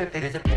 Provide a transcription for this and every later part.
In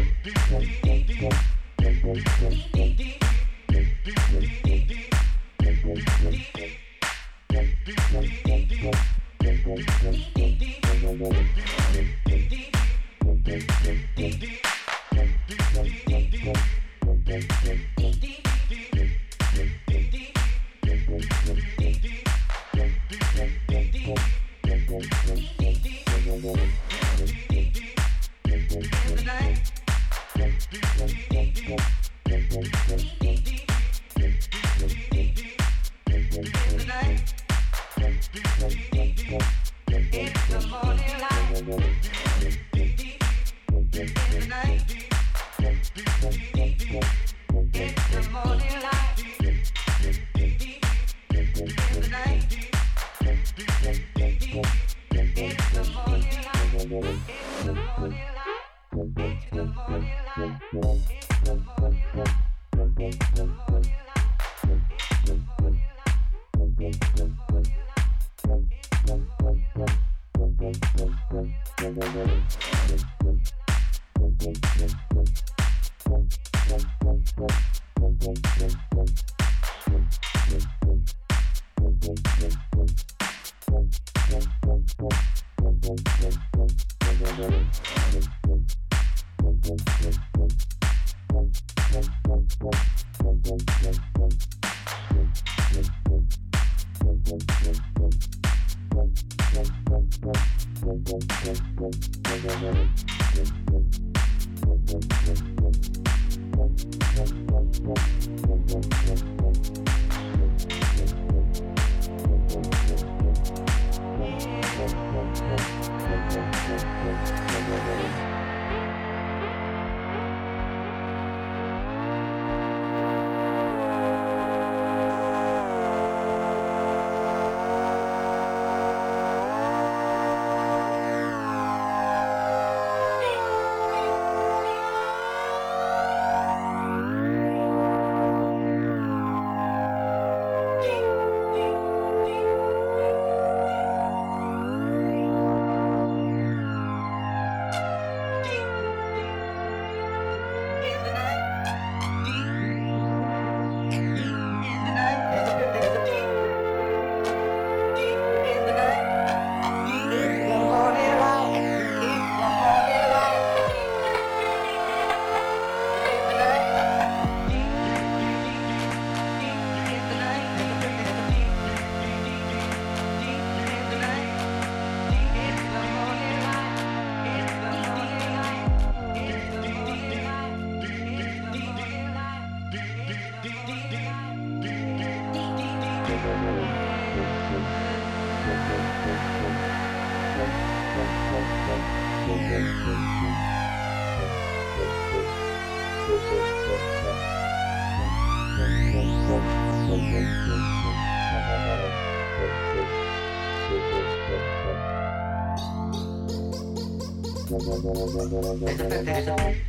别来别别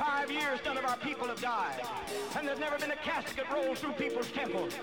five years, none of our people have died. And there's never been a casket rolled through people's temples.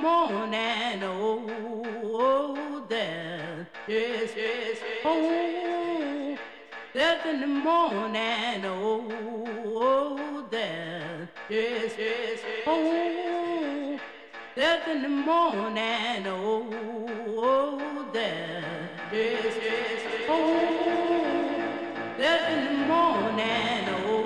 morning, oh, there's, yes, yes, oh, there's in the morning, oh, oh, there's, yes, yes, oh, there's in the morning, oh, oh, there's, yes, yes, oh, there's in the morning, oh.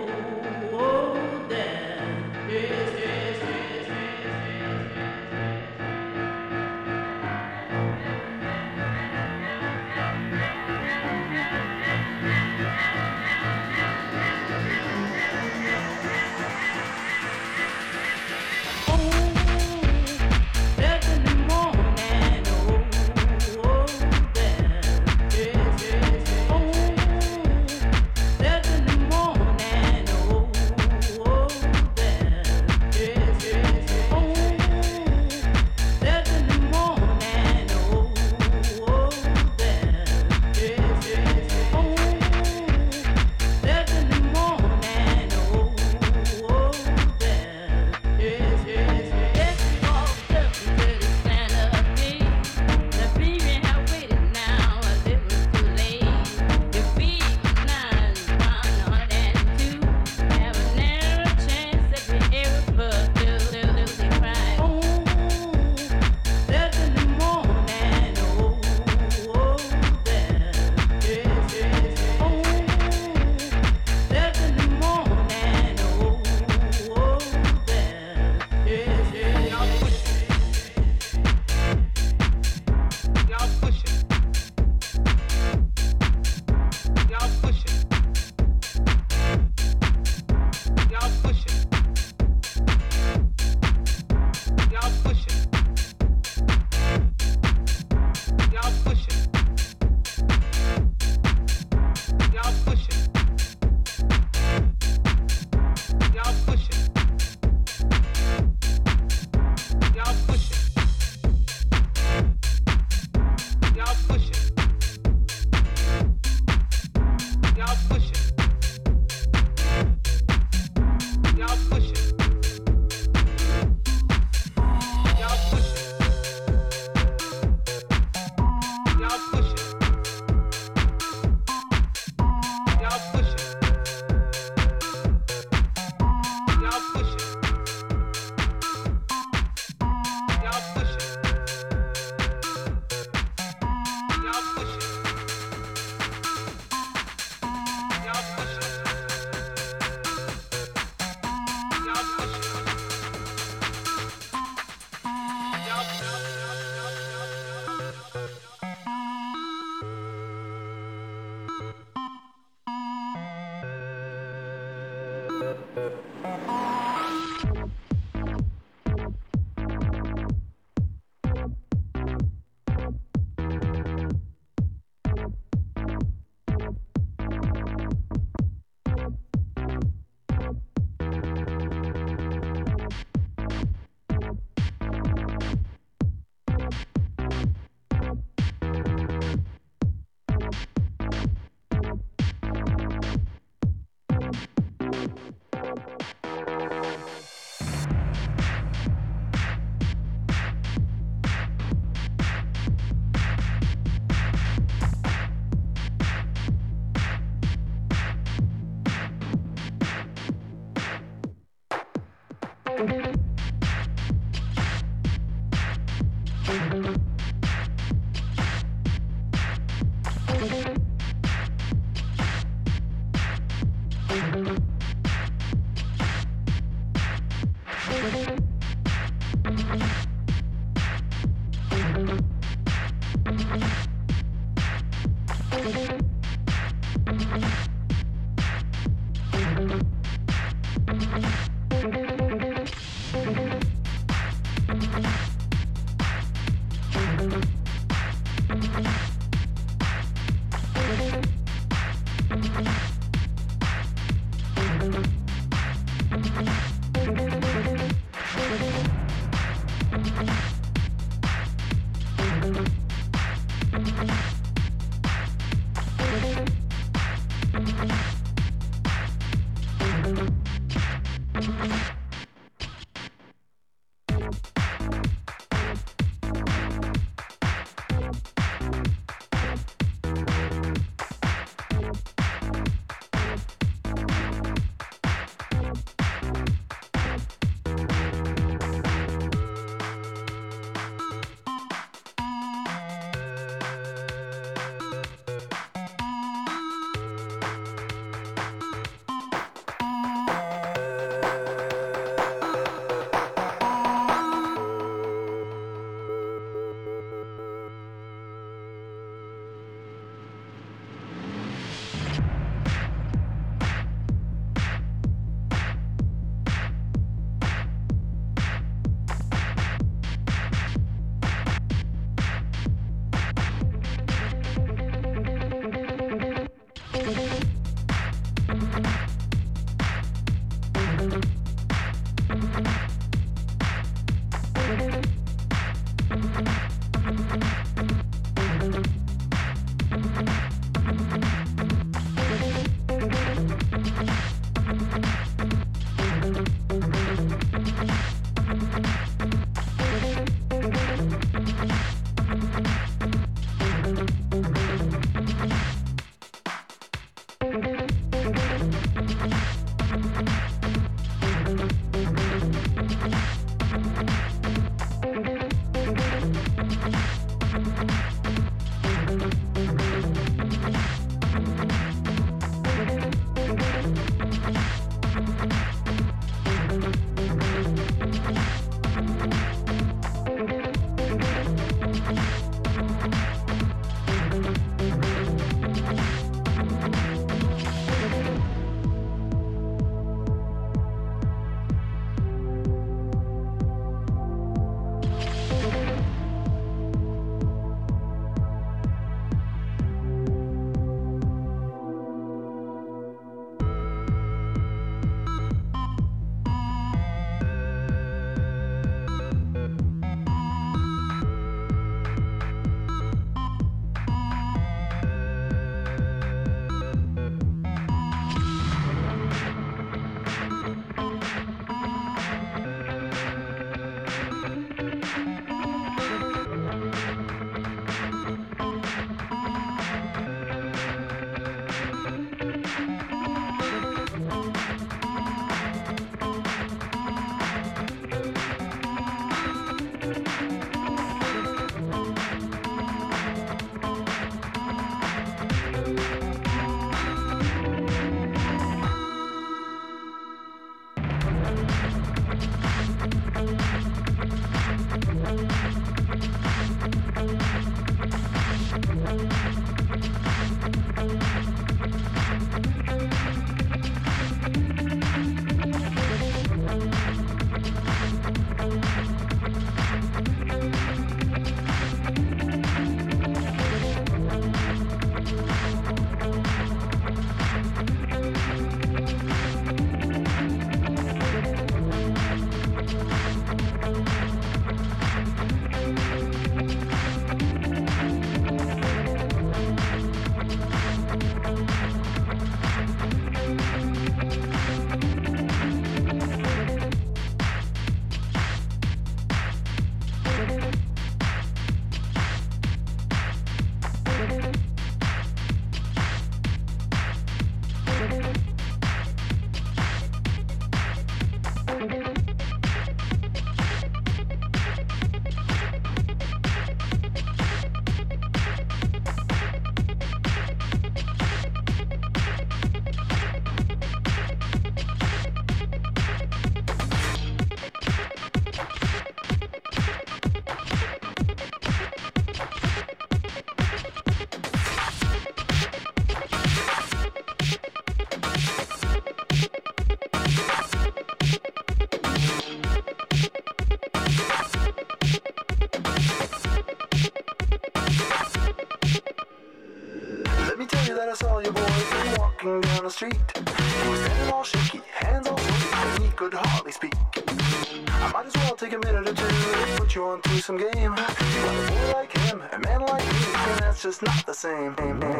Just not the same.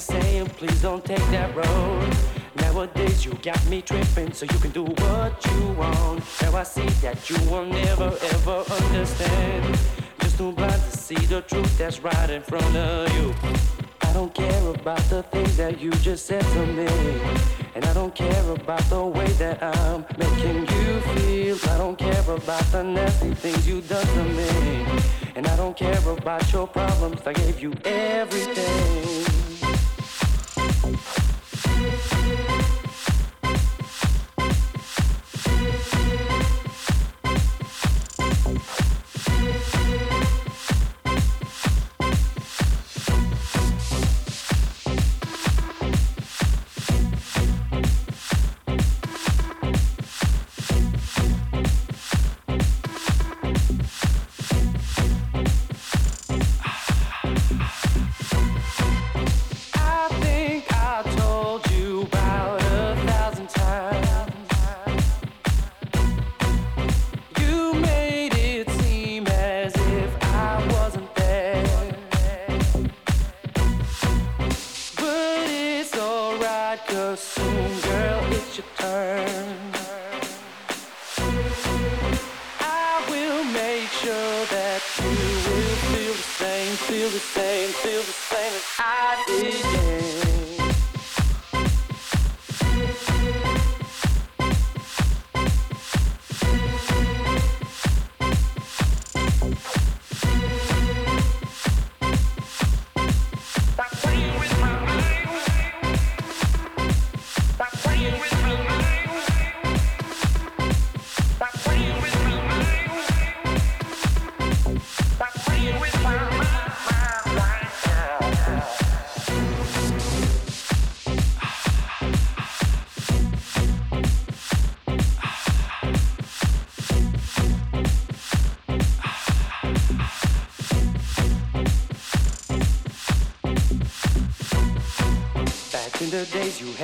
Saying, please don't take that road. Nowadays you got me tripping, so you can do what you want. Now I see that you will never ever understand. Just too blind to see the truth that's right in front of you. I don't care about the things that you just said to me. And I don't care about the way that I'm making you feel. I don't care about the nasty things you done to me. And I don't care about your problems. I gave you everything.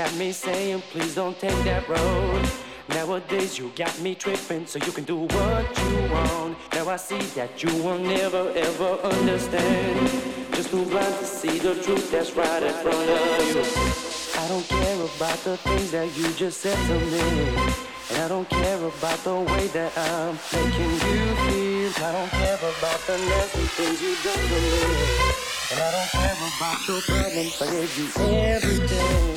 Had me saying, please don't take that road. Nowadays you got me tripping, so you can do what you want. Now I see that you will never ever understand. Just too blind to see the truth that's right in front of you. I don't care about the things that you just said to me. And I don't care about the way that I'm making you feel. I don't care about the nasty things you do to me. And I don't care about your problems, I gave you everything.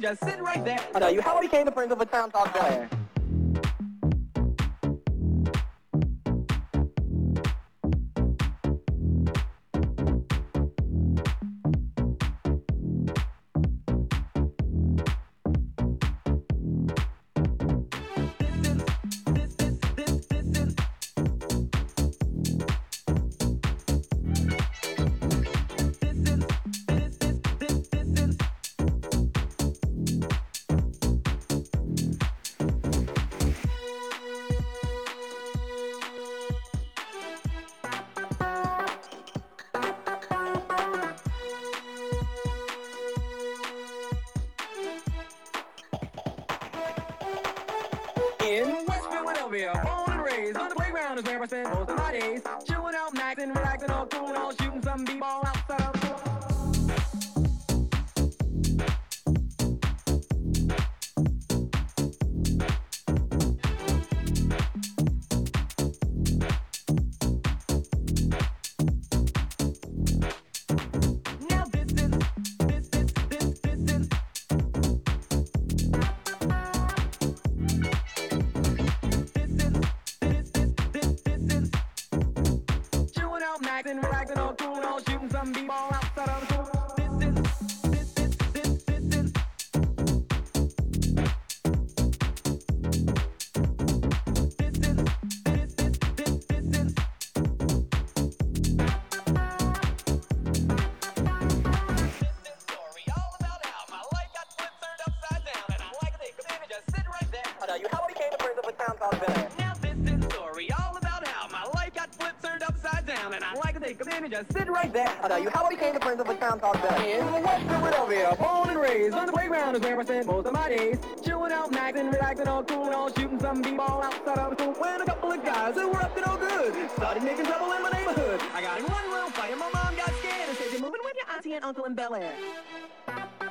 Just sitting right there. I know you. How became the prince of a town called Bel where I spent most of my days. Chilling out, maxing, relaxing, all cool, and all shooting some b-ball outside of school. When a couple of guys who were up to no good started making trouble in my neighborhood. I got in one little fight and my mom got scared and said, you're moving with your auntie and uncle in Bel Air.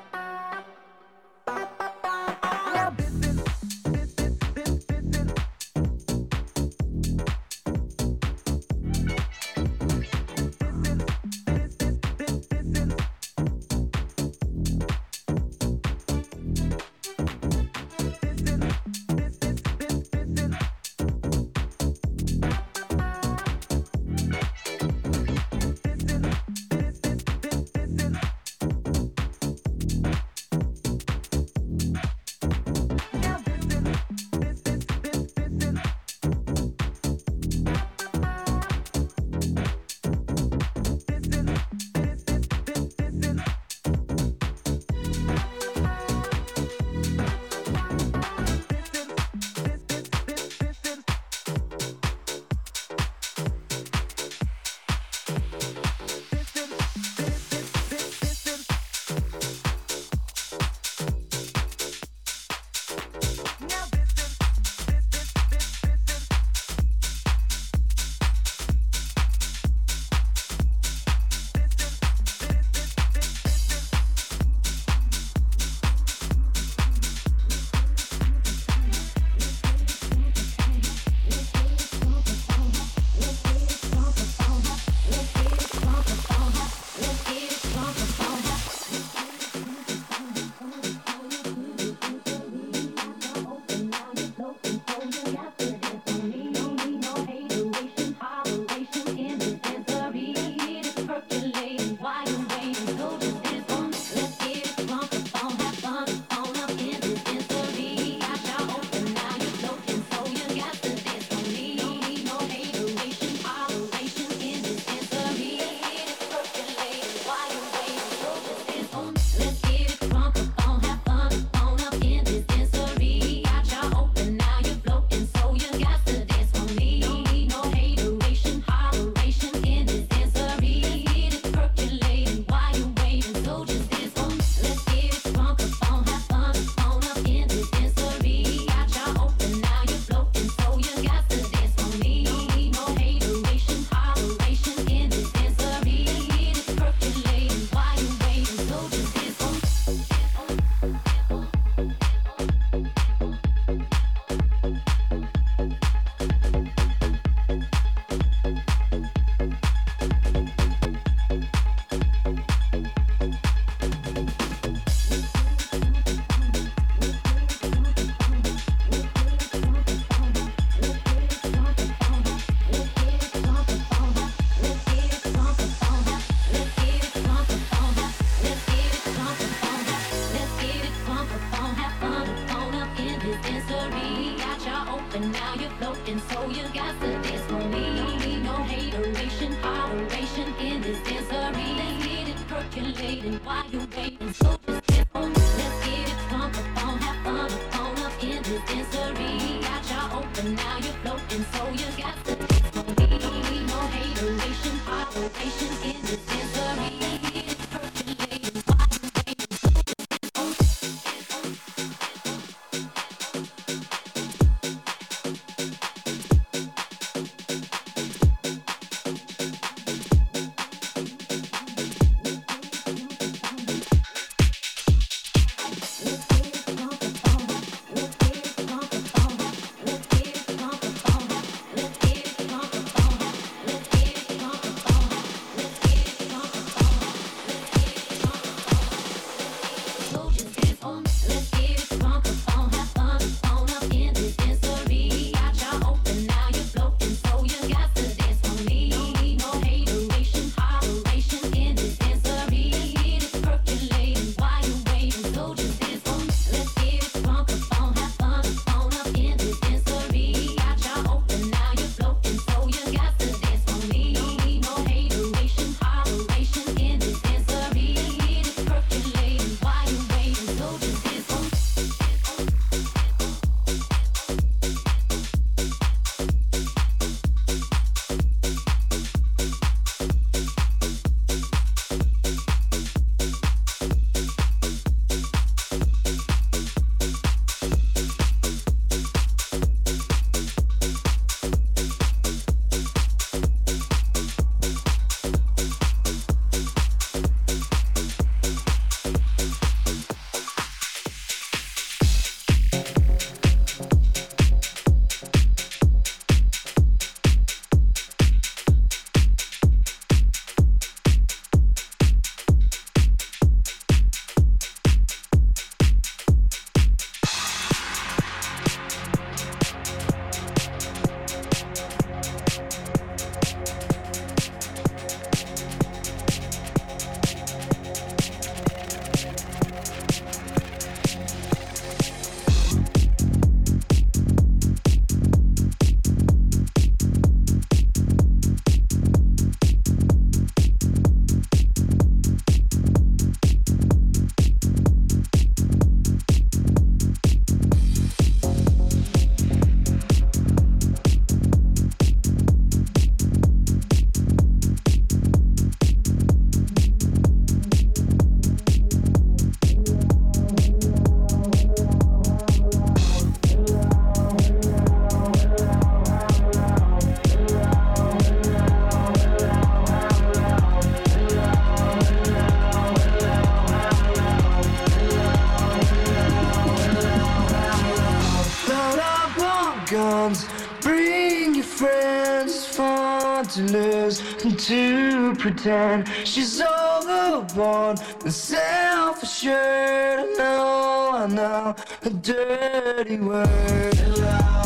pretend she's overboard the and self-assured. I know, I know a dirty word.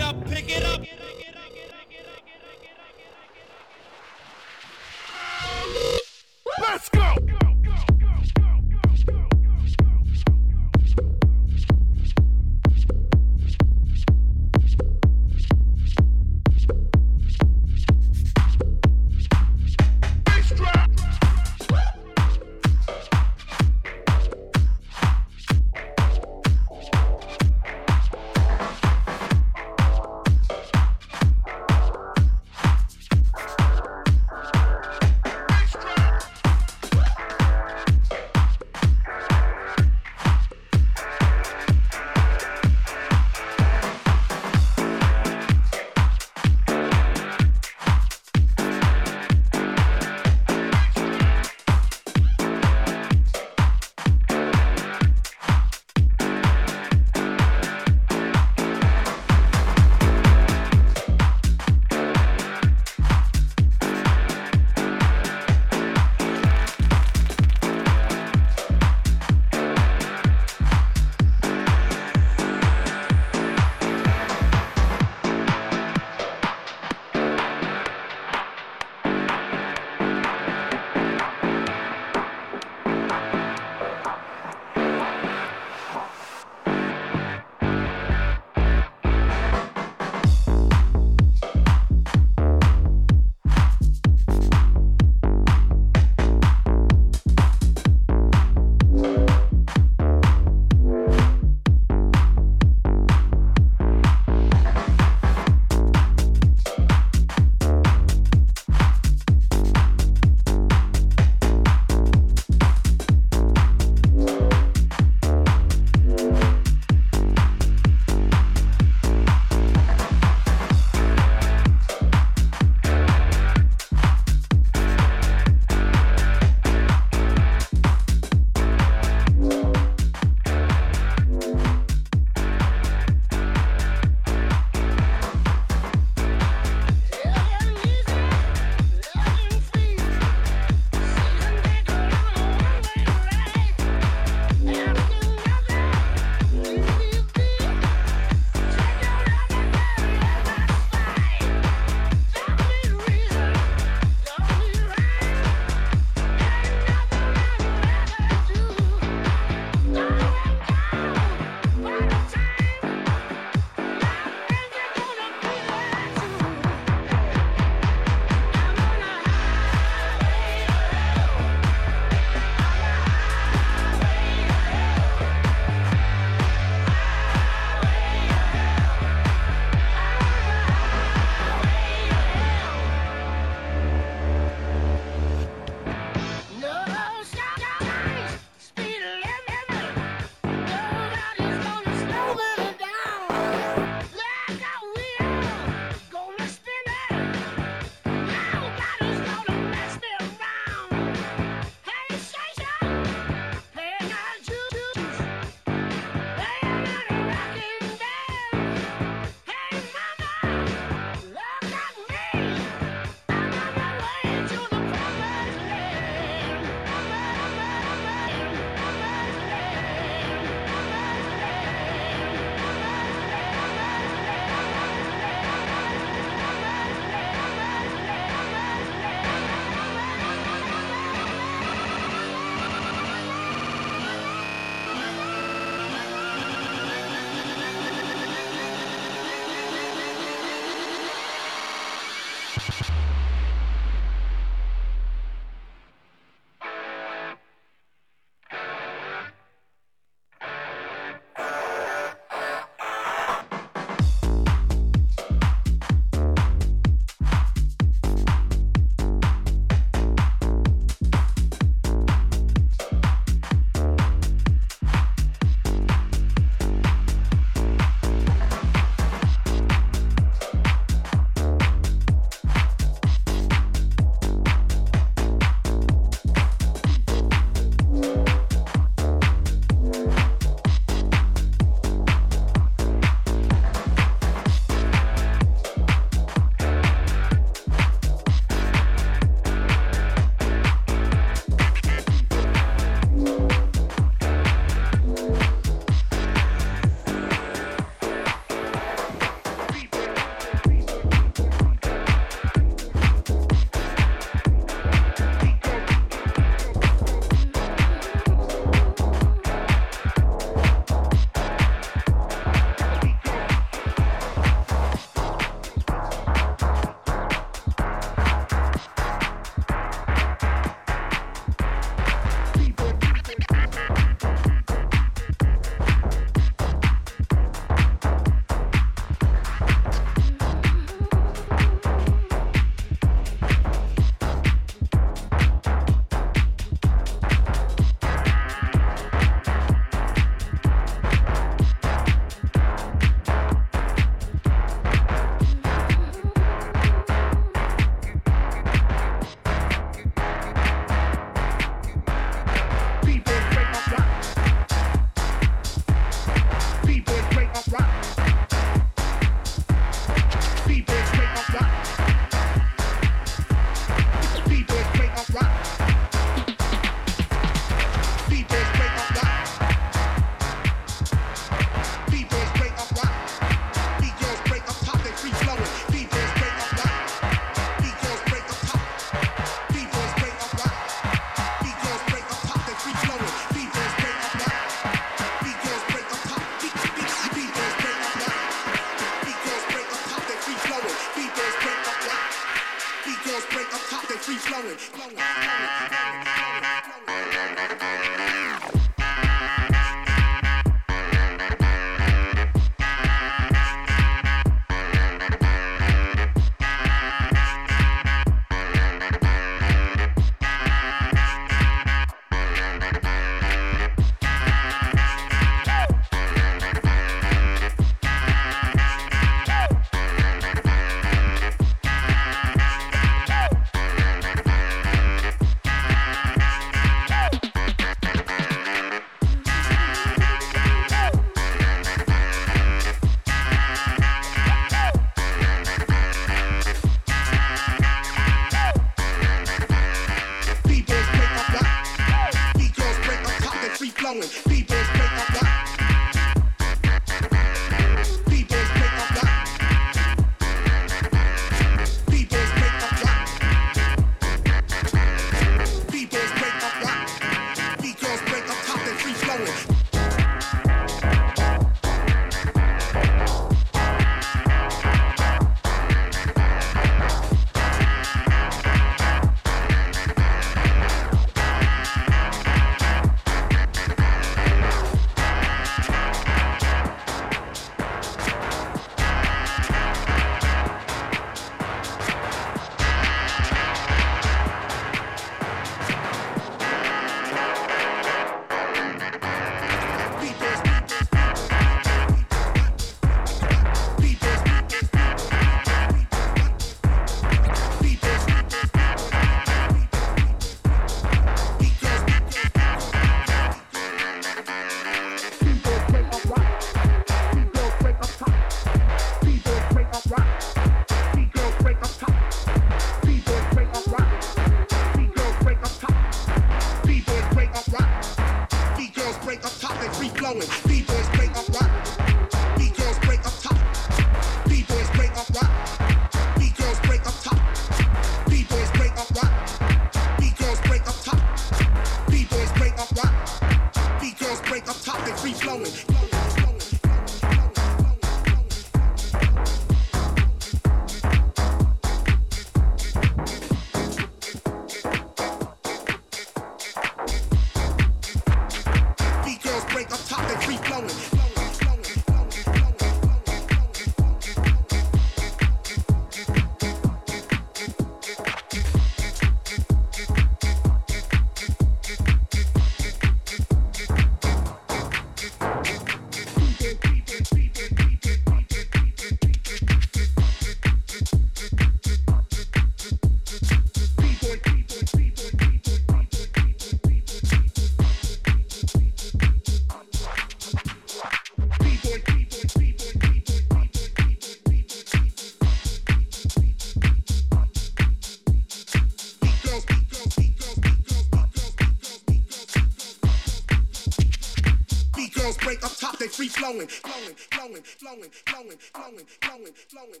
Flowing, flowing, flowing, flowing, flowing, flowing, flowing, flowing,